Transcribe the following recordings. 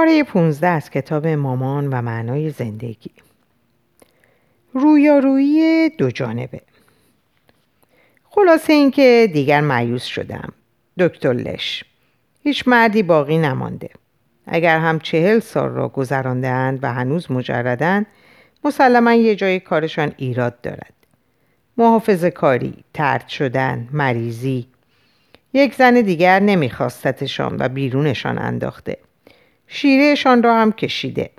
پاره 15 از کتاب مامان و معنای زندگی. رویارویی دو جانبه. خلاصه اینکه دیگر معیوس شدم. دکتر لش. هیچ مردی باقی نمانده. اگر هم چهل سال را گذراندهاند و هنوز مجردند مسلما یه جای کارشان ایراد دارد. محافظ کاری، ترد شدن، مریضی. یک زن دیگر نمیخواستتشان و بیرونشان انداخته. شیرهشان را هم کشیده.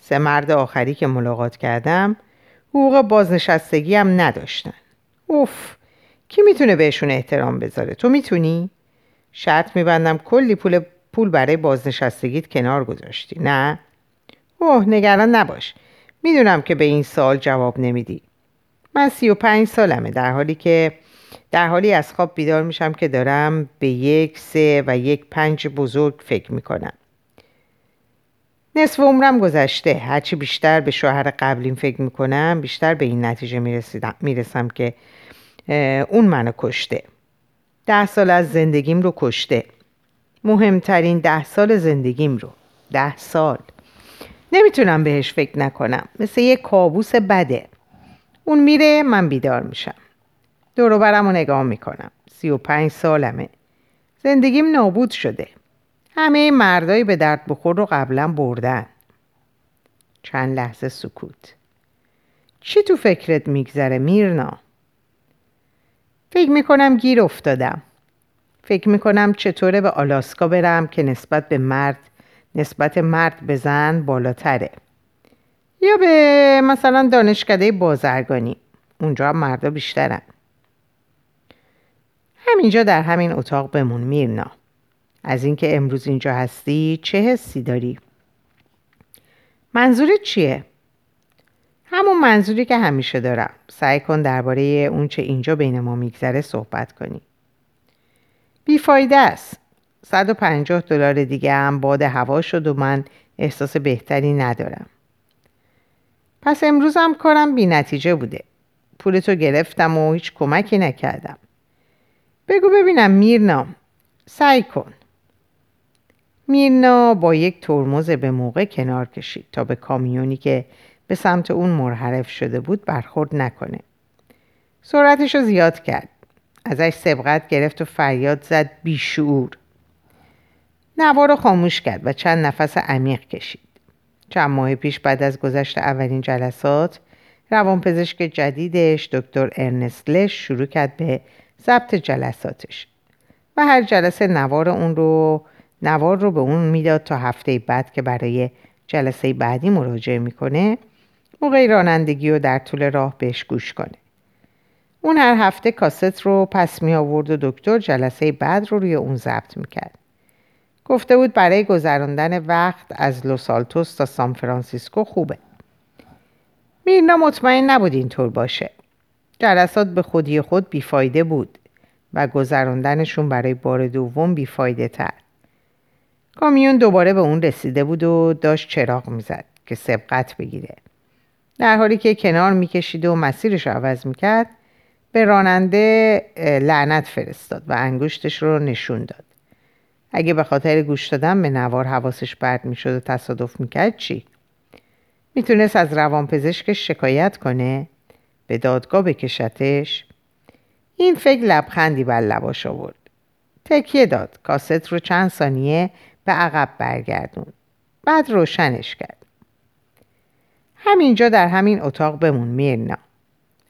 سه مرد آخری که ملاقات کردم حقوق بازنشستگی هم نداشتن. اوف کی می‌تونه بهشون احترام بذاره؟ تو می‌تونی؟ شرط میبندم کلی پول پول برای بازنشستگیت کنار گذاشتی نه؟ اوه نگران نباش. می‌دونم که به این سال جواب نمیدی. من سی و پنج سالمه در حالی که در حالی از خواب بیدار میشم که دارم به یک سه و یک پنج بزرگ فکر می‌کنم. نصف عمرم گذشته. هرچی بیشتر به شوهر قبلیم فکر می‌کنم بیشتر به این نتیجه می‌رسم که اون منو کشته. ده سال از زندگیم رو کشته. مهمترین ده سال زندگیم رو. ده سال. نمی‌تونم بهش فکر نکنم. مثل یه کابوس بده. اون میره من بیدار میشم. دورو برم و نگاه می‌کنم. سی و پنج سالمه. زندگیم نابود شده. همه مردایی به درد بخور رو قبلا بردن. چند لحظه سکوت. چی تو فکرت میگذره میرنا؟ فکر می‌کنم گیر افتادم. فکر می‌کنم چطوره به آلاسکا برم که نسبت به مرد نسبت مرد به زن بالاتره. یا به مثلا دانشکده بازرگانی. اونجا هم مردا بیشترن. همینجا در همین اتاق بمون میرنا. از اینکه امروز اینجا هستی چه حسی داری؟ منظورت چیه؟ همون منظوری که همیشه دارم. سعی کن درباره اونچه اینجا بین ما میگذره صحبت کنی. بیفایده است. 150 دلار دیگه هم باد هوا شد و من احساس بهتری ندارم. پس امروز هم کارم بی نتیجه بوده. پولتو گرفتم و هیچ کمکی نکردم. بگو ببینم میرنا سعی کن. میرنا با یک ترمز به موقع کنار کشید تا به کامیونی که به سمت اون منحرف شده بود برخورد نکنه. سرعتش رو زیاد کرد. ازش سبقت گرفت و فریاد زد بیشعور. نوا رو خاموش کرد و چند نفس عمیق کشید. چند ماه پیش بعد از گذشت اولین جلسات روانپزشک جدیدش دکتر ارنست شروع کرد به ضبط جلساتش. و هر جلسه نوار اون رو نوار رو به اون می‌داد تا هفته بعد که برای جلسه بعدی مراجعه می‌کنه موقع رانندگی رو در طول راه بهش گوش کنه. اون هر هفته کاست رو پس می آورد و دکتر جلسه بعد رو روی اون ضبط می‌کرد. گفته بود برای گذراندن وقت از لوس آلتوس تا سان فرانسیسکو خوبه. میرنا مطمئن نبود اینطور باشه. جلسات به خودی خود بیفایده بود و گذراندنشون برای بار دوم بیفایده تر کامیون دوباره به اون رسیده بود و داشت چراغ می‌زد که سبقت بگیره در حالی که کنار می‌کشید و مسیرش رو عوض می‌کرد به راننده لعنت فرستاد و انگشتش رو نشون داد اگه به خاطر گوش دادن به نوار حواسش برد می‌شد و تصادف می‌کرد چی؟ می‌تونست از روانپزشکش شکایت کنه؟ به دادگاه بکشتش؟ این فکر لبخندی بر لباش آورد تکیه داد کاست رو چند ثانیه به عقب برگردون. بعد روشنش کرد. همینجا در همین اتاق بمون میرنا.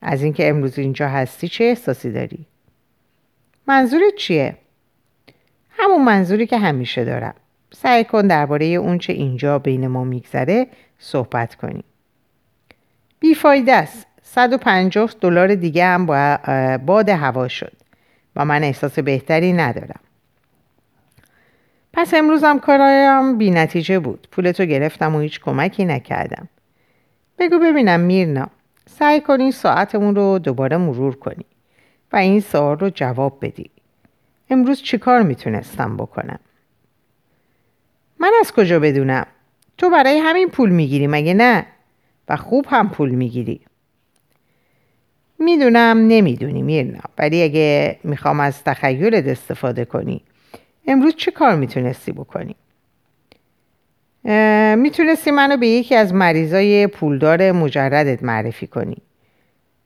از اینکه امروز اینجا هستی چه احساسی داری؟ منظورت چیه؟ همون منظوری که همیشه دارم. سعی کن درباره اونچه اینجا بین ما میگذره صحبت کنی. بیفایده است. 150 دلار دیگه هم با باد هوا شد و من احساس بهتری ندارم. پس امروزم کارایم بی نتیجه بود. پولتو گرفتم و هیچ کمکی نکردم. بگو ببینم میرنا سعی کنی ساعتمون رو دوباره مرور کنی و این سوال رو جواب بدی. امروز چیکار می‌تونستم بکنم؟ من از کجا بدونم؟ تو برای همین پول می‌گیری مگه نه؟ و خوب هم پول می‌گیری. می‌دونم نمی‌دونی میرنا ولی اگه می‌خوام از تخیلت استفاده کنی امروز چه کار می‌تونستی بکنی؟ می‌تونستی منو به یکی از مریضای پولدار مجردت معرفی کنی.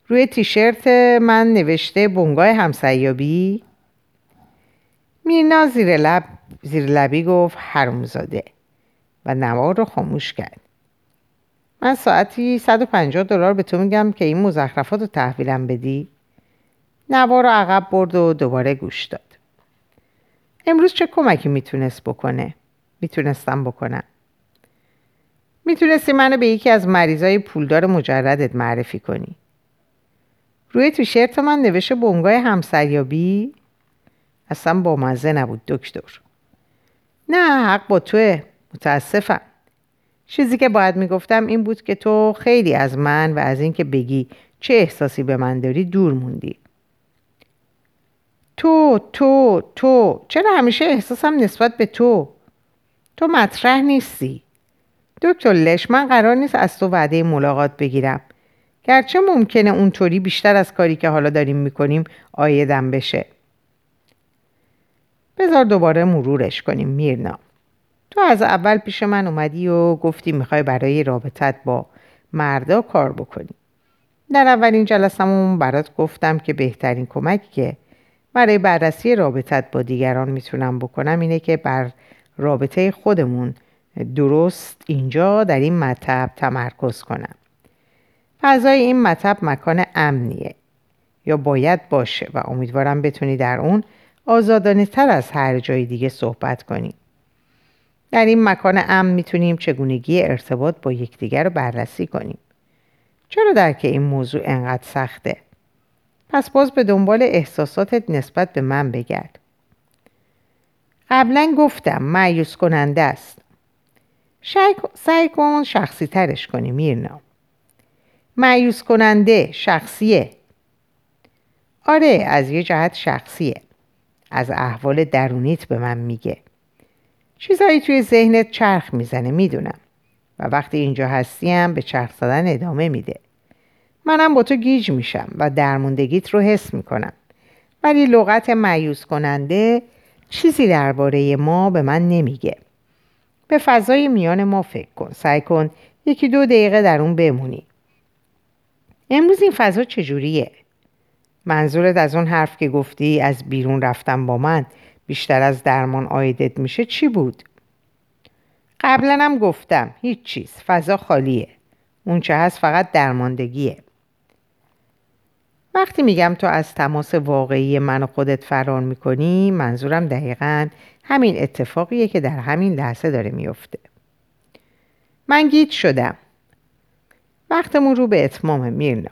روی تیشرت من نوشته بنگاه همسیابی. میرنا زیر لب زیر لبی گفت حرومزاده و نوار رو خاموش کرد. من ساعتی 150 دلار به تو میگم که این مزخرفات رو تحویلم بدی. نوار رو عقب برد و دوباره گوش داد. امروز چه کمکی می‌تونست بکنه؟ می‌تونستم بکنم. می‌تونستی منو به یکی از مریضای پولدار مجردت معرفی کنی. روی تیشرت من نوشته بنگاه همسریابی؟ اصلا با مزه نبود دکتر. نه حق با توه. متاسفم. چیزی که باید می‌گفتم این بود که تو خیلی از من و از اینکه بگی چه احساسی به من داری دور موندی. تو تو تو. چرا همیشه احساسم نسبت به تو؟ تو مطرح نیستی. دکتر لش من قرار نیست از تو وعده ملاقات بگیرم. گرچه ممکنه اونطوری بیشتر از کاری که حالا داریم می‌کنیم آیدم بشه. بذار دوباره مرورش کنیم میرنا. تو از اول پیش من اومدی و گفتی می‌خوای برای رابطت با مردا کار بکنی. در اولین جلسمون برات گفتم که بهترین کمکی که برای بررسی رابطت با دیگران می‌تونم بکنم اینه که بر رابطه خودمون درست اینجا در این مطب تمرکز کنم. فضای این مطب مکان امنیه. یا باید باشه و امیدوارم بتونی در اون آزادانه تر از هر جای دیگه صحبت کنیم در این مکان امن می‌تونیم چگونگی ارتباط با یکدیگر رو بررسی کنیم. چرا درک این موضوع انقدر سخته؟ پس باز به دنبال احساساتت نسبت به من بگرد. قبلا گفتم معیوس کننده است. سعی کن شخصی ترش کنی میرنا. معیوس کننده شخصیه. آره از یه جهت شخصیه. از احوال درونیت به من میگه. چیزهایی توی ذهنت چرخ می‌زنه می‌دونم. و وقتی اینجا هستیم به چرخ زدن ادامه میده. منم با تو گیج میشم و درموندگیت رو حس می‌کنم. ولی لغت معیوس کننده چیزی درباره ما به من نمیگه. به فضای میان ما فکر کن. سعی کن یکی دو دقیقه در اون بمونی. امروز این فضا چجوریه؟ منظورت از اون حرف که گفتی از بیرون رفتن با من بیشتر از درمان آیدت میشه چی بود؟ قبلا هم گفتم هیچ چیز. فضا خالیه. اون چه هست فقط درماندگیه. وقتی میگم تو از تماس واقعی من و خودت فرار می‌کنی منظورم دقیقا همین اتفاقیه که در همین لحظه داره میفته من گیت شدم. وقتمون رو به اتمام میرنا.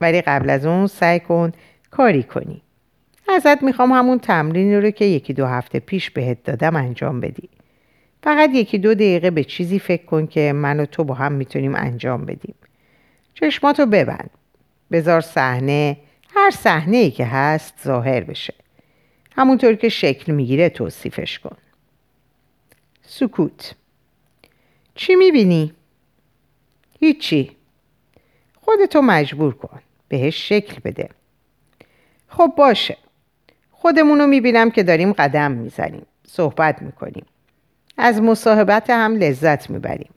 ولی قبل از اون سعی کن کاری کنی. ازت می‌خوام همون تمرین رو که یکی دو هفته پیش بهت دادم انجام بدی. فقط یکی دو دقیقه به چیزی فکر کن که من و تو با هم می‌تونیم انجام بدیم. چشماتو ببند. بذار صحنه. هر صحنه ای که هست ظاهر بشه. همونطور که شکل می‌گیره توصیفش کن. سکوت. چی می‌بینی؟ هیچی. خودتو مجبور کن. بهش شکل بده. خب باشه. خودمونو می‌بینم که داریم قدم می‌زنیم. صحبت می‌کنیم. از مصاحبت هم لذت می‌بریم.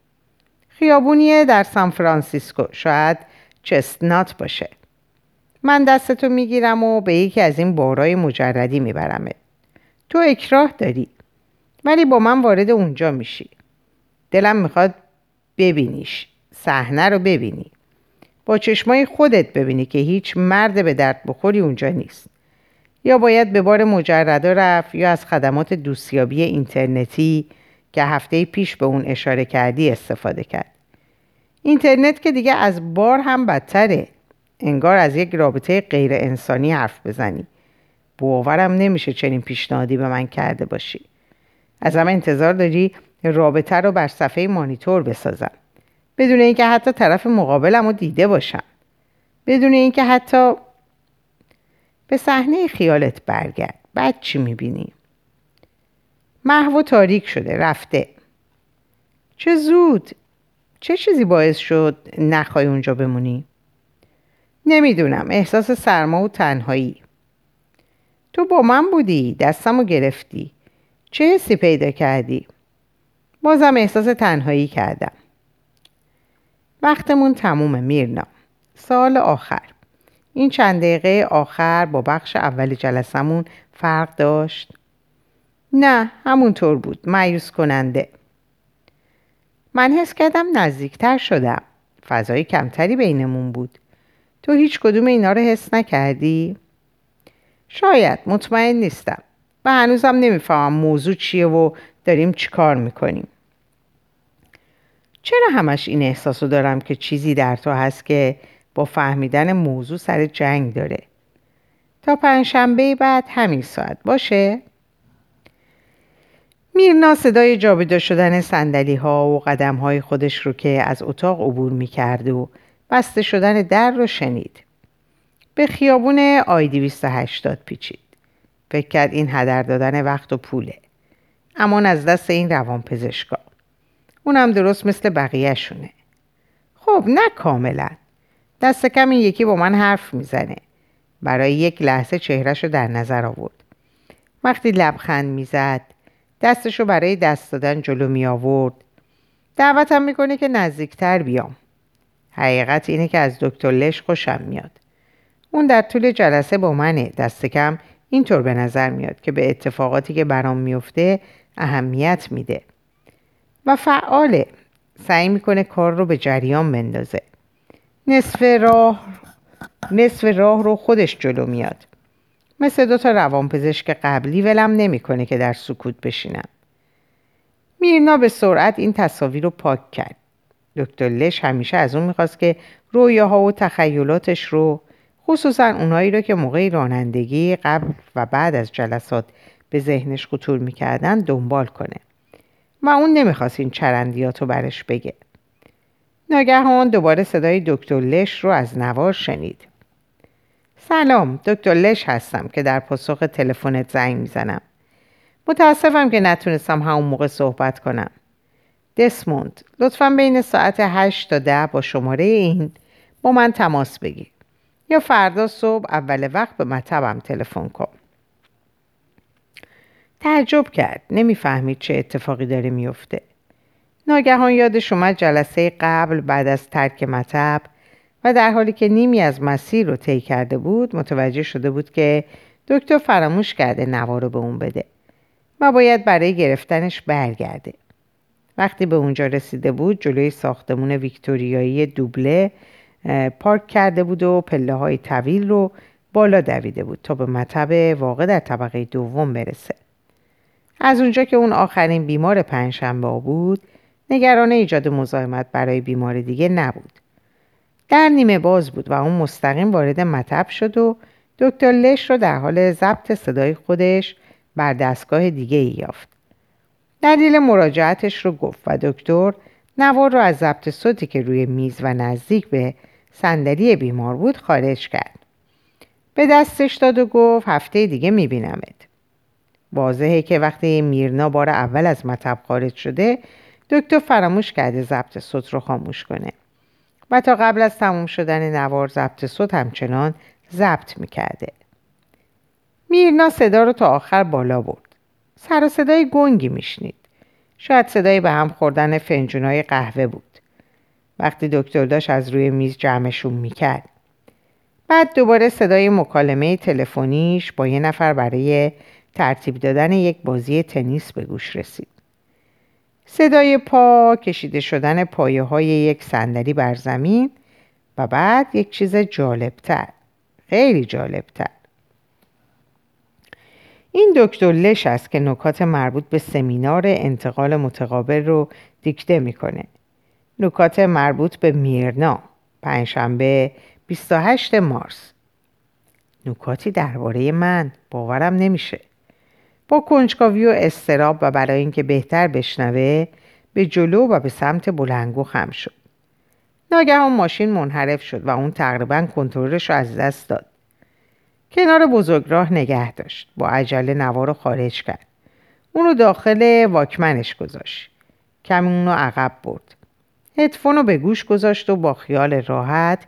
خیابونیه در سان فرانسیسکو. شاید چستنات باشه. من دستتو می‌گیرم و به یکی از این بارای مجردی میبرمت. تو اکراه داری ولی با من وارد اونجا میشی. دلم می‌خواد ببینیش صحنه رو ببینی. با چشمای خودت ببینی که هیچ مرد به درد بخوری اونجا نیست. یا باید به بار مجرده رفت یا از خدمات دوستیابی اینترنتی که هفته پیش به اون اشاره کردی استفاده کرد. اینترنت که دیگه از بار هم بدتره. انگار از یک رابطه غیر انسانی حرف بزنی. باورم نمیشه چنین پیشنهادی به من کرده باشی. ازم انتظار داری رابطه رو بر صفحه مانیتور بسازم. بدون اینکه حتی طرف مقابلم رو دیده باشم. بدون اینکه حتی به صحنه خیالت برگرد. بعد چی می‌بینی؟ محو تاریک شده رفته. چه زود! چه چیزی باعث شد نخوای اونجا بمونی؟ نمی‌دونم احساس سرما و تنهایی. تو با من بودی دستمو گرفتی. چه حسی پیدا کردی؟ بازم احساس تنهایی کردم. وقتمون تمومه میرنا. سال آخر. این چند دقیقه آخر با بخش اول جلسمون فرق داشت؟ نه همونطور بود. مایوس کننده. من حس کردم نزدیکتر شدم. فضای کمتری بینمون بود. تو هیچ کدوم اینا رو حس نکردی؟ شاید مطمئن نیستم. و هنوزم نمی‌فهمم موضوع چیه و داریم چیکار می‌کنیم. چرا همش این احساسو دارم که چیزی در تو هست که با فهمیدن موضوع سر جنگ داره؟ تا پنجشنبه بعد همین ساعت باشه؟ میرنا صدای جابجا شدن سندلی ها و قدم های خودش رو که از اتاق عبور می کرد و بسته شدن در رو شنید. به خیابون آی 280 پیچید. فکر کرد این هدر دادن وقت و پوله. اما از دست این روان پزشکا. اونم درست مثل بقیه شونه. خب نه کاملا. دست کم این یکی با من حرف می‌زنه. برای یک لحظه چهرش رو در نظر آورد. وقتی لبخند می‌زد دستشو برای دست دادن جلو می آورد. دعوتم می‌کنه که نزدیکتر بیام. حقیقت اینه که از دکتر لش خوشم میاد. اون در طول جلسه با منه. دست کم اینطور به نظر میاد که به اتفاقاتی که برام میفته اهمیت میده. و فعاله. سعی می‌کنه کار رو به جریان بندازه. نصف راه نصف راه رو خودش جلو میاد. مثل دو تا روانپزشک قبلی ولم نمی‌کنه که در سکوت بشینم. میرنا به سرعت این تصاویر رو پاک کرد. دکتر لش همیشه از اون می‌خواست که رویاها و تخیلاتش رو خصوصا اونایی رو که موقع رانندگی قبل و بعد از جلسات به ذهنش خطور می‌کردن دنبال کنه. و اون نمی‌خواست این چرندیات رو برش بگه. ناگهان دوباره صدای دکتر لش رو از نوار شنید. سلام دکتر لش هستم که در پاسخ تلفنت زنگ می‌زنم. متاسفم که نتونستم همون موقع صحبت کنم. دسموند لطفا بین ساعت 8 تا ده با شماره این با من تماس بگیر. یا فردا صبح اول وقت به مطبم تلفن کن. تعجب کرد نمی‌فهمید چه اتفاقی داره میفته ناگهان یادش اومد جلسه قبل بعد از ترک مطب و در حالی که نیمی از مسیر رو طی کرده بود متوجه شده بود که دکتر فراموش کرده نوا رو به اون بده و باید برای گرفتنش برگرده. وقتی به اونجا رسیده بود جلوی ساختمون ویکتوریایی دوبله پارک کرده بود و پله های طویل رو بالا دویده بود تا به مطب واقع در طبقه دوم برسه. از اونجا که اون آخرین بیمار پنجشنبه بود نگران ایجاد مزاحمت برای بیمار دیگه نبود. در نیمه باز بود و اون مستقیم وارد مطب شد و دکتر لش رو در حال ضبط صدای خودش بر دستگاه دیگه ای یافت. دلیل مراجعتش رو گفت و دکتر نوار رو از ضبط صوتی که روی میز و نزدیک به صندلی بیمار بود خارج کرد. به دستش داد و گفت هفته دیگه میبینمت. واضحه که وقتی میرنا بار اول از مطب خارج شده دکتر فراموش کرده ضبط صوت رو خاموش کنه. و تا قبل از تموم شدن نوار ضبط صوت همچنان ضبط می‌کرده. میرنا صدا رو تا آخر بالا برد. سر صدای گنگی میشنید. شاید صدای به هم خوردن فنجونای قهوه بود. وقتی دکتر داشت از روی میز جمعشون می‌کرد. بعد دوباره صدای مکالمه تلفنیش با یه نفر برای ترتیب دادن یک بازی تنیس به گوش رسید. صدای پا کشیده شدن پایه های یک صندلی بر زمین و بعد یک چیز جالبتر خیلی جالبتر. این دکتر لش است که نکات مربوط به سمینار انتقال متقابل رو دیکته می‌کنه. نکات مربوط به میرنا پنجشنبه 28 مارس. نکاتی درباره من باورم نمیشه. با کنجکاوی و استراب و برای اینکه بهتر بشنوه به جلو و به سمت بلنگو خم شد. ناگهان ماشین منحرف شد و اون تقریبا کنترلش رو از دست داد. کنار بزرگراه نگه داشت. با عجله نوار رو خارج کرد. اونو داخل واکمنش گذاشت. کمی اونو عقب برد. هدفون رو به گوش گذاشت و با خیال راحت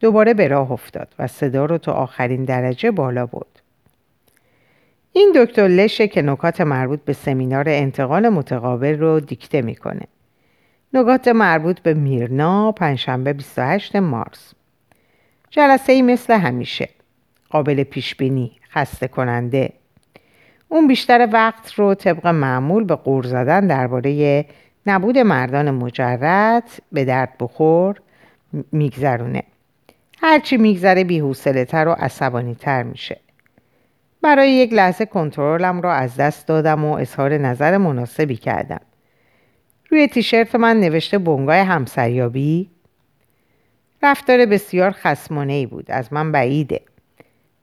دوباره به راه افتاد و صدا رو تا آخرین درجه بالا برد. این دکتر لشه که نکات مربوط به سمینار انتقال متقابل رو دیکته می‌کنه. نکات مربوط به میرنا پنجشنبه 28 مارس. جلسه ای مثل همیشه. قابل پیش بینی خسته کننده اون بیشتر وقت رو طبق معمول به قور زدن درباره نبود مردان مجرد به درد بخور میگذرونه. هرچی میگذره بیحوصله تر و عصبانی تر میشه. برای یک لحظه کنترلم را از دست دادم و اظهار نظر مناسبی کردم. روی تیشرت من نوشته بنگاه همسریابی. رفتار بسیار خسمانه ای بود از من بعیده.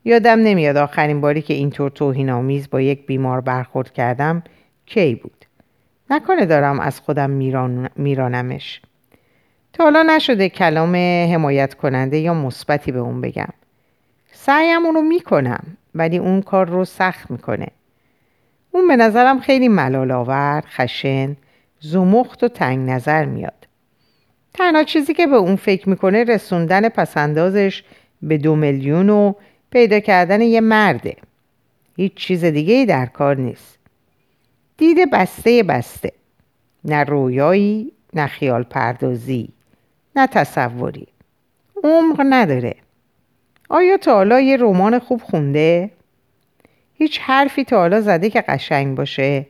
یادم نمیاد آخرین باری که اینطور توهین آمیز با یک بیمار برخورد کردم کی بود. نکنه دارم از خودم میران... میرانمش. تا حالا نشده کلام حمایت کننده یا مثبتی به اون بگم. سعیم اونو می‌کنم. ولی اون کار رو سخت می‌کنه. اون به نظرم خیلی ملال آور خشن زمخت و تنگ نظر میاد. تنها چیزی که به اون فکر می‌کنه رسوندن پسندازش به دو میلیون و پیدا کردن یه مرده. هیچ چیز دیگه ای در کار نیست. دید بسته بسته. نه رویایی نه خیال پردازی نه تصوری. عمق نداره. آیا تا حالا یه رمان خوب خونده؟ هیچ حرفی تا حالا زده که قشنگ باشه؟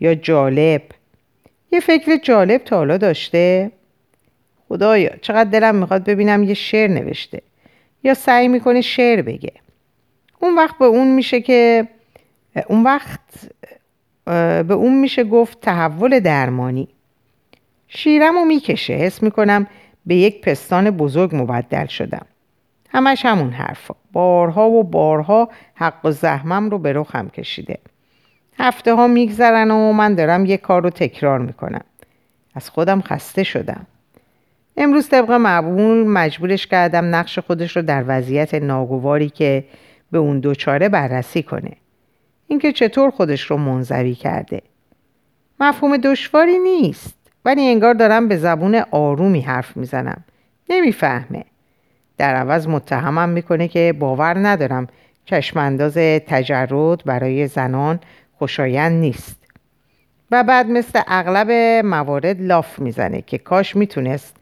یا جالب؟ یه فکر جالب تا حالا داشته؟ خدایا چقدر دلم می‌خواد ببینم یه شعر نوشته یا سعی می‌کنه شعر بگه اون وقت به اون میشه که اون وقت به اون میشه گفت تحول درمانی شیرم رو می‌کشه حس می‌کنم به یک پستان بزرگ مبدل شدم همش همون حرفا. بارها و بارها حق و زحمم رو به رخم کشیده. هفته ها میگذرن و من دارم یک کار رو تکرار می‌کنم. از خودم خسته شدم. امروز طبق معمول مجبورش کردم نقش خودش رو در وضعیت ناگواری که به اون دوچاره بررسی کنه. اینکه چطور خودش رو منظوی کرده. مفهوم دشواری نیست. ولی انگار دارم به زبون آرومی حرف می‌زنم. نمی‌فهمه. در عوض متهمم می‌کنه که باور ندارم چشمانداز تجرد برای زنان خوشایند نیست. و بعد مثل اغلب موارد لاف می‌زنه که کاش می‌تونست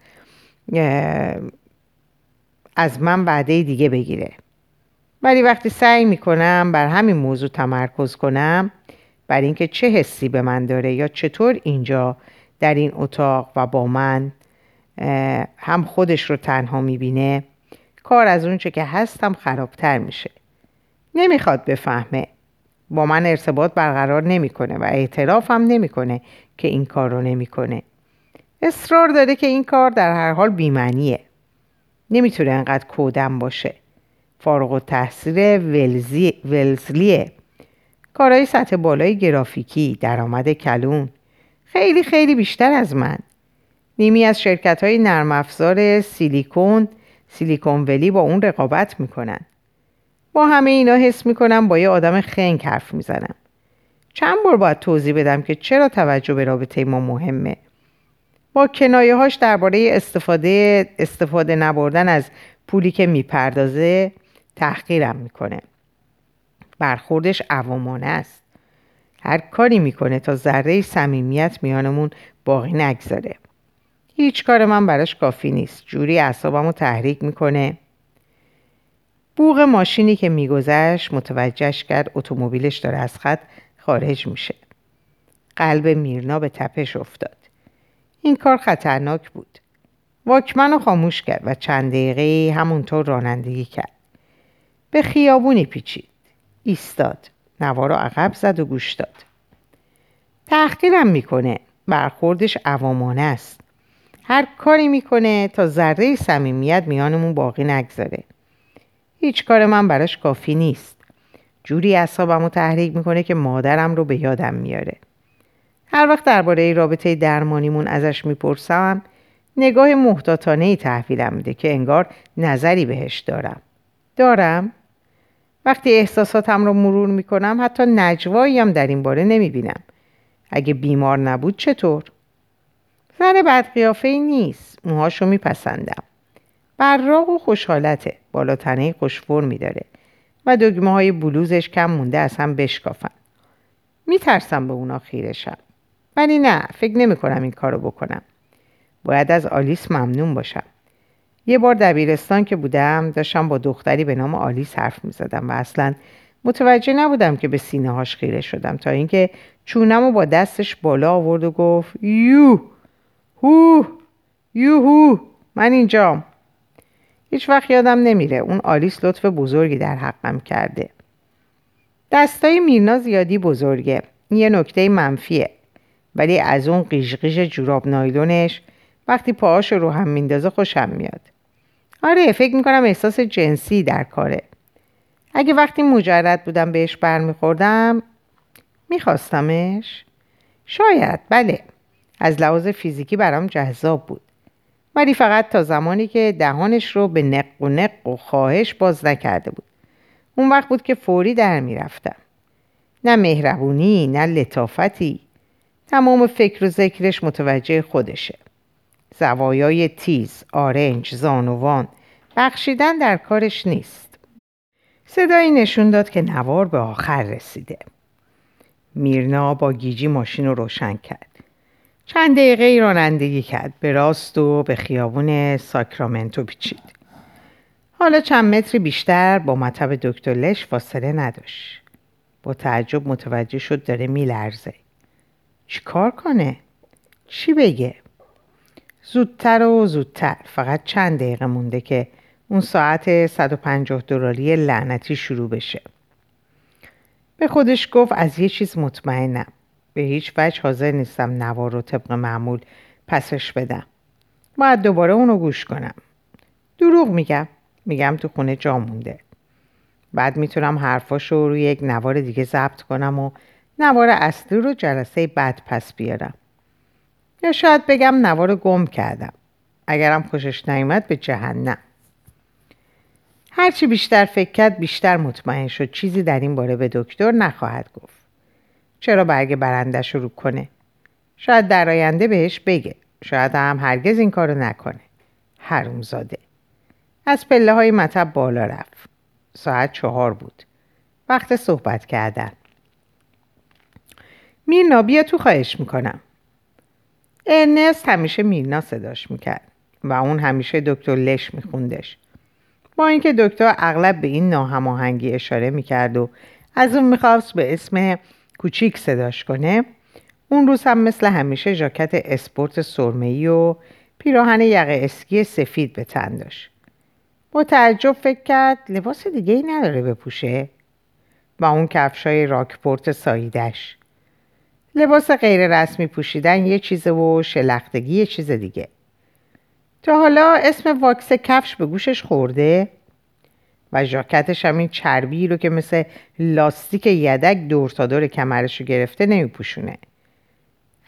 از من وعده دیگه بگیره. ولی وقتی سعی می‌کنم بر همین موضوع تمرکز کنم بر اینکه چه حسی به من داره یا چطور اینجا در این اتاق و با من هم خودش رو تنها می‌بینه کار از اونچه که هستم خرابتر میشه. نمی‌خواد بفهمه. با من ارتباط برقرار نمی‌کنه و اعترافم نمی‌کنه که این کار رو نمی‌کنه. اصرار داره که این کار در هر حال بیمنیه نمی‌تونه انقدر کودم باشه. فارغ و تحصیل ولزی، ولزلیه. کارهای سطح بالای گرافیکی درآمد کلون. خیلی خیلی بیشتر از من. نیمی از شرکت های نرم افزار سیلیکون سیلیکون ولی با اون رقابت می‌کنن. با همه اینا حس می‌کنم با یه آدم خنگ حرف می‌زنم. چند بار باید توضیح بدم که چرا توجه به رابطه ما مهمه؟ با کنایه هاش درباره استفاده استفاده نبردن از پولی که می‌پردازه تحقیرم می‌کنه. برخوردش عوامانه است. هر کاری می‌کنه تا ذره صمیمیت میانمون باقی نگذاره. هیچ کار من براش کافی نیست. جوری اعصابم رو تحریک می‌کنه. بوغ ماشینی که میگذشت متوجهش کرد اتومبیلش داره از خط خارج میشه. قلب میرنا به تپش افتاد. این کار خطرناک بود. واکمن رو خاموش کرد و چند دقیقه همونطور رانندگی کرد. به خیابونی پیچید. ایستاد. نوارو عقب زد و گوش داد. تحقیرم می‌کنه. برخوردش عوامانه است. هر کاری می‌کنه تا ذره صمیمیت میانمون باقی نگذاره. هیچ کار من براش کافی نیست. جوری اصابم رو تحریک می‌کنه که مادرم رو به یادم میاره. هر وقت درباره رابطه درمانیمون ازش می‌پرسم نگاه محتاطانه ای تحویلم میده که انگار نظری بهش دارم. دارم؟ وقتی احساساتم رو مرور می‌کنم حتی نجوایی هم در این باره نمی‌بینم. اگه بیمار نبود چطور؟ زن بدقیافه نیست. موهاشو میپسندم. براق و خوشحالته. بالاتنه خوشفور میداره. و دگمه های بلوزش کم مونده از هم بشکافن. میترسم به اونا خیرشم ولی نه فکر نمی کنم این کارو بکنم. باید از آلیس ممنون باشم. یه بار دبیرستان که بودم داشتم با دختری به نام آلیس حرف می زدم و اصلا متوجه نبودم که به سینه هاش خیره شدم تا اینکه چونم و با دستش بالا آورد و گفت یو هو یوهو من اینجام. هیچ وقت یادم نمیره اون آلیس لطف بزرگی در حقم کرده. دستای میرنا زیادی بزرگه. یه نکته منفیه. ولی از اون قیش جوراب نایلونش وقتی پاهاش رو هم میندازه خوشم میاد. آره فکر می‌کنم احساس جنسی در کاره. اگه وقتی مجرد بودم بهش برمیخوردم میخواستمش؟ شاید بله. از لحاظ فیزیکی برام جذاب بود. ولی فقط تا زمانی که دهانش رو به نق و نق و خواهش باز نکرده بود. اون وقت بود که فوری در می‌رفتم نه مهربونی نه لطافتی. تمام فکر و ذکرش متوجه خودشه. زوایای تیز، آرنج، زانوان بخشیدن در کارش نیست. صدایی نشون داد که نوار به آخر رسیده. میرنا با گیجی ماشین رو روشن کرد. چند دقیقه رانندگی کرد. به راست و به خیابون ساکرامنتو پیچید. حالا چند متری بیشتر با مطب دکتر لش فاصله نداشت. با تعجب متوجه شد داره میلرزه. چی کار کنه؟ چی بگه؟ زودتر و زودتر. فقط چند دقیقه مونده که اون ساعت 150 دلاری لعنتی شروع بشه. به خودش گفت از یه چیز مطمئنم. به هیچ وجه حاضر نیستم نوار رو طبق معمول پسش بدم. باید دوباره اونو گوش کنم. دروغ میگم. میگم تو خونه جا مونده. بعد می‌تونم حرفاش رو روی یک نوار دیگه ضبط کنم و نوار اصلی رو جلسه بعد پس بیارم. یا شاید بگم نوار گم کردم. اگرم خوشش نیومد به جهنم. هرچی بیشتر فکر کرد بیشتر مطمئن شد. چیزی در این باره به دکتر نخواهد گفت. چرا برگ برندش رو کنه؟ شاید در آینده بهش بگه. شاید هم هرگز این کارو نکنه. زاده از پله های مطب بالا رفت. ساعت چهار بود. وقت صحبت کردن. میرنا بیا تو خواهش می‌کنم. ارنست همیشه میرنا صداش می‌کرد و اون همیشه دکتر لش میخوندش. با اینکه دکتر اغلب به این ناهماهنگی اشاره می‌کرد و از اون می‌خواست به اسم کوچیک صداش کنه. اون روز هم مثل همیشه ژاکت اسپورت سرمه‌ای و پیراهن یقه اسکی سفید به تن داشت. با تعجب فکر کرد لباس دیگه ای نداره بپوشه. و اون کفشای راکپورت ساییدش. لباس غیر رسمی پوشیدن یه چیزه و شلختگی یه چیز دیگه. تا حالا اسم واکس کفش به گوشش خورده؟ و ژاکتش هم این چربی رو که مثل لاستیک یدک دور تا دور کمرش رو گرفته نمیپوشونه.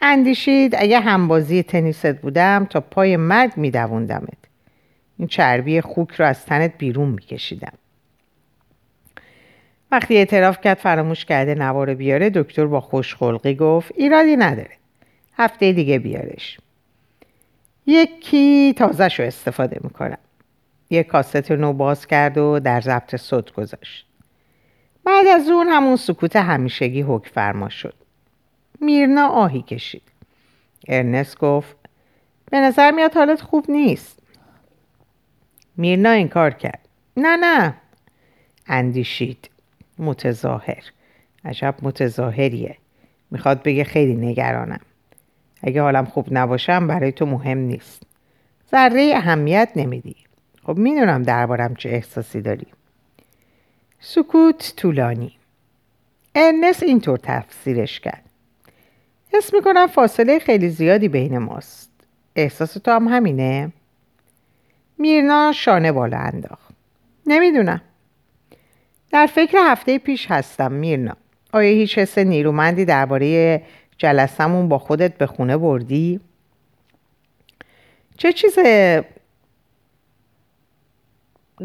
اندیشید اگه همبازی تنیست بودم تا پای مرگ میدووندمت این چربی خوک رو از تنت بیرون میکشیدم. وقتی اعتراف کرد فراموش کرده نوار بیاره دکتر با خوشخلقی گفت ایرادی نداره. هفته دیگه بیارش. یکی تازه رو استفاده می‌کنم. یک کاست نو باز کرد و در ضبط صوت گذاشت. بعد از اون همون سکوت همیشگی حک فرما شد. میرنا آهی کشید. ارنست گفت به نظر میاد حالت خوب نیست. میرنا این کار کرد. نه نه. اندیشید. متظاهر. عجب متظاهریه. می‌خواد بگه خیلی نگرانم. اگه حالم خوب نباشم برای تو مهم نیست. ذره اهمیت نمیدی. خب می‌دونم دربارم چه احساسی داری. سکوت طولانی. ارنس اینطور تفسیرش کرد. حس می‌کنم فاصله خیلی زیادی بین ماست. احساس تو هم همینه؟ میرنا شانه بالا انداخت. نمی‌دونم. در فکر هفته پیش هستم میرنا. آیا هیچ حس نیرومندی درباره جلسمون با خودت به خونه بردی؟ چه چیز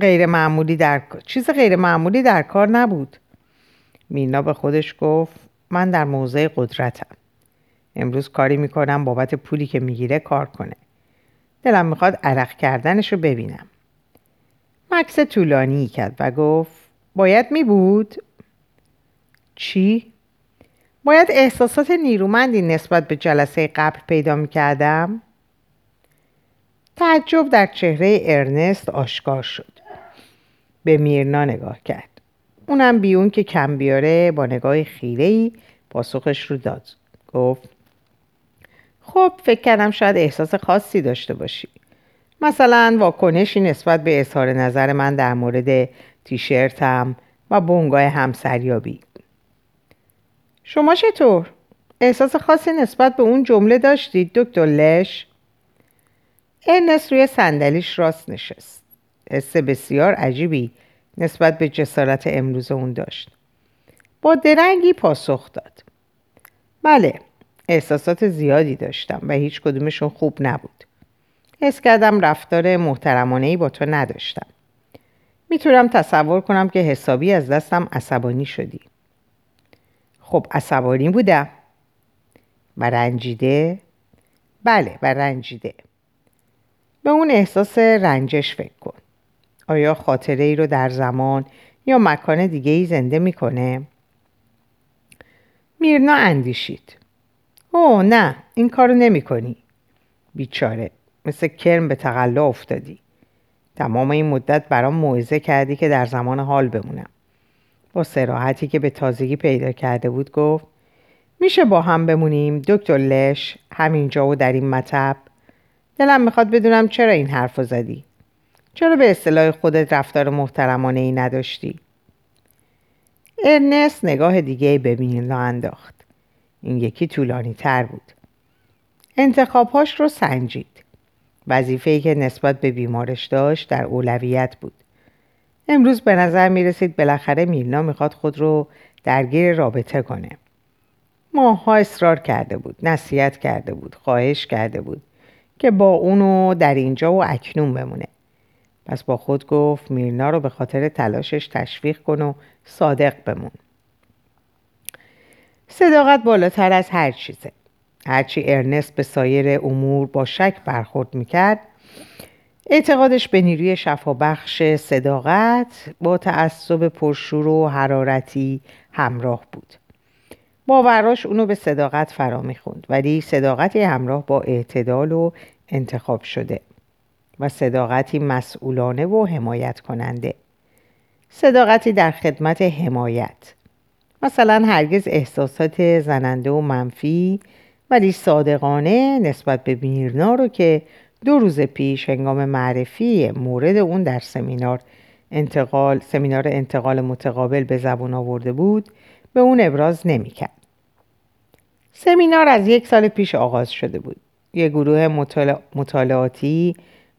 غیر معمولی در چیز غیر معمولی در کار نبود مینا به خودش گفت من در موضع قدرتم امروز کاری می‌کنم بابت پولی که می‌گیره کار کنه دلم می‌خواد عرق کردنش رو ببینم مکس طولانی کرد و گفت باید می بود؟ چی؟ باید احساسات نیرومندی نسبت به جلسه قبل پیدا می کردم؟ تعجب در چهره ارنست آشکار شد به میرنا نگاه کرد. اونم بیون که کم بیاره با نگاه خیرهی پاسخش رو داد. گفت خب فکر کردم شاید احساس خاصی داشته باشی. مثلا واکنشی نسبت به اظهار نظر من در مورد تیشرتم و بونگای همسریابی. شما چطور؟ احساس خاصی نسبت به اون جمله داشتید دکتر لش؟ ارنست روی صندلیش راست نشست. حس بسیار عجیبی نسبت به جسارت امروز اون داشت. با درنگی پاسخ داد. بله احساسات زیادی داشتم و هیچ کدومشون خوب نبود. حس کردم رفتار محترمانه با تو نداشتم. می‌تونم تصور کنم که حسابی از دستم عصبانی شدی. خب عصبانی بودم و رنجیده؟ بله و رنجیده. به اون احساس رنجش فکر کن. آیا خاطره ای رو در زمان یا مکان دیگه ای زنده می‌کنه؟ میرنا اندیشید. اوه نه این کارو نمی کنی بیچاره مثل کرم به تقلا افتادی. تمام این مدت برام موعظه کردی که در زمان حال بمونم. با سراحتی که به تازگی پیدا کرده بود گفت میشه با هم بمونیم دکتر لش همینجا و در این مطب. دلم می‌خواد بدونم چرا این حرف زدی. چرا به اصطلاح خودت رفتار محترمانه ای نداشتی؟ ارنست نگاه دیگه به میلا انداخت. این یکی طولانی تر بود. انتخابهاش رو سنجید. وظیفه‌ای که نسبت به بیمارش داشت در اولویت بود. امروز به نظر می رسید بالاخره میلنا می‌خواد خود رو درگیر رابطه کنه. ماها اصرار کرده بود نصیحت کرده بود خواهش کرده بود که با اونو در اینجا و اکنون بمونه. پس با خود گفت میرنا رو به خاطر تلاشش تشویق کن و صادق بمون. صداقت بالاتر از هر چیزه. هرچی ارنست به سایر امور با شک برخورد می‌کرد اعتقادش به نیروی شفابخش صداقت با تعصب پرشور و حرارتی همراه بود. باوراش اونو به صداقت فرا می‌خوند ولی صداقتی همراه با اعتدال و انتخاب شده. و صداقتی مسئولانه و حمایت کننده صداقتی در خدمت حمایت مثلا هرگز احساسات زننده و منفی ولی صادقانه نسبت به میرنا رو که دو روز پیش هنگام معرفی مورد اون در سمینار انتقال سمینار انتقال متقابل به زبون آورده بود به اون ابراز نمی‌کرد. سمینار از یک سال پیش آغاز شده بود. یک گروه مطالعاتی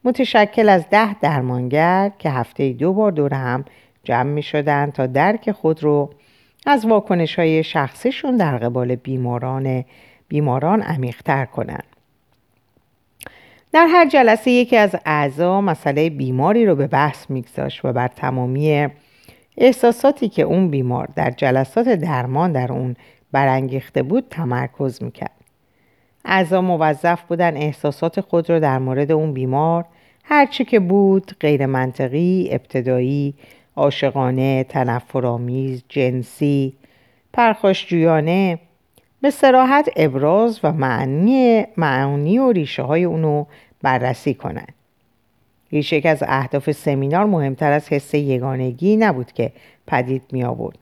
متشکل از ده درمانگر که هفته دو بار دور هم جمع می شدن تا درک خود رو از واکنش های شخصیشون در قبال بیماران بیماران عمیقتر کنند. در هر جلسه یکی از اعضا مسئله بیماری رو به بحث میگذاشت و بر تمامی احساساتی که اون بیمار در جلسات درمان در اون برانگیخته بود تمرکز می‌کرد. اعضا موظف بودن احساسات خود رو در مورد اون بیمار هرچی که بود غیر منطقی، ابتدایی، عاشقانه، تنفرآمیز، جنسی، پرخاشجویانه به سراحت ابراز و معنی, معنی و ریشه های اونو بررسی کنند. هیچ یک از اهداف سمینار مهمتر از حس یگانگی نبود که پدید می آورد.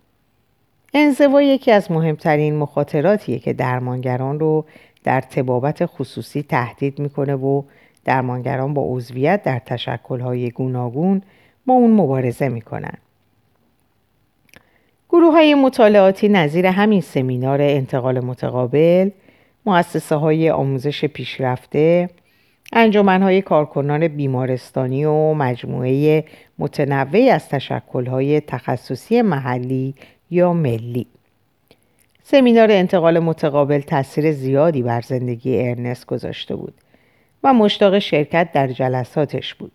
انزوا یکی از مهمترین مخاطراتیه که درمانگران رو در تبابت خصوصی تهدید می‌کنه و درمانگران با عضویت در تشکلهای گوناگون با اون مبارزه می‌کنن. گروه های مطالعاتی نظیر همین سمینار انتقال متقابل، مؤسسه های آموزش پیشرفته، های کارکنان بیمارستانی و مجموعه متنوعی از های تخصصی محلی یا ملی سمینار انتقال متقابل تاثیر زیادی بر زندگی ارنست گذاشته بود و مشتاق شرکت در جلساتش بود.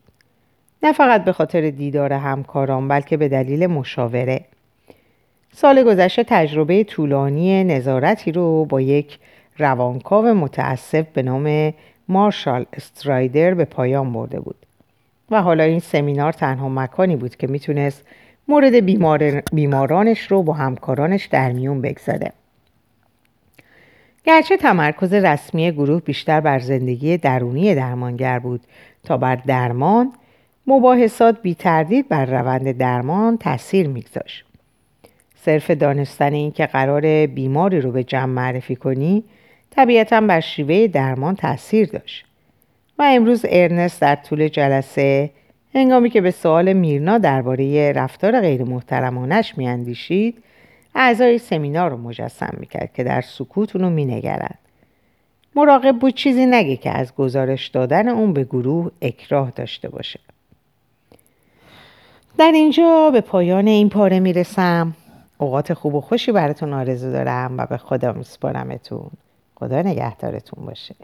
نه فقط به خاطر دیدار همکاران بلکه به دلیل مشاوره. سال گذشته تجربه طولانی نظارتی رو با یک روانکاو متعصب به نام مارشال استرایدر به پایان برده بود. و حالا این سمینار تنها مکانی بود که می‌تونست مورد بیمار... بیمارانش رو با همکارانش در میون بگذاره. گرچه تمرکز رسمی گروه بیشتر بر زندگی درونی درمانگر بود تا بر درمان مباحثات بی تردید بر روند درمان تاثیر میگذاشت. صرف دانستن این که قرار بیماری رو به جمع معرفی کنی طبیعتا بر شیوه درمان تاثیر داشت. و امروز ارنست در طول جلسه هنگامی که به سوال میرنا درباره رفتار غیر محترمانش میاندیشید اعضای سمینار رو مجسم می‌کرد که در سکوت اونو مینگرد مراقب بود چیزی نگه که از گزارش دادن اون به گروه اکراه داشته باشه. در اینجا به پایان این پاره می‌رسم. اوقات خوب و خوشی براتون آرزو دارم و به خدا میسپارمتون خدا نگهدارتون باشه.